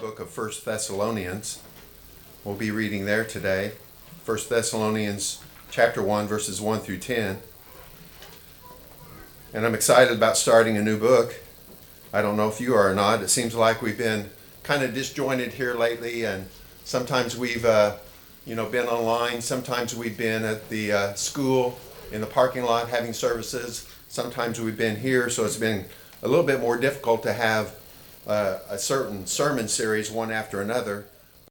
book of First Thessalonians. We'll be reading there today. First Thessalonians chapter 1 verses 1 through 10. And I'm excited about starting a new book. I don't know if you are or not. It seems like we've been kind of disjointed here lately and sometimes we've uh, you know been online, sometimes we've been at the uh, school in the parking lot having services. Sometimes we've been here, so it's been a little bit more difficult to have uh, a certain sermon series one after another.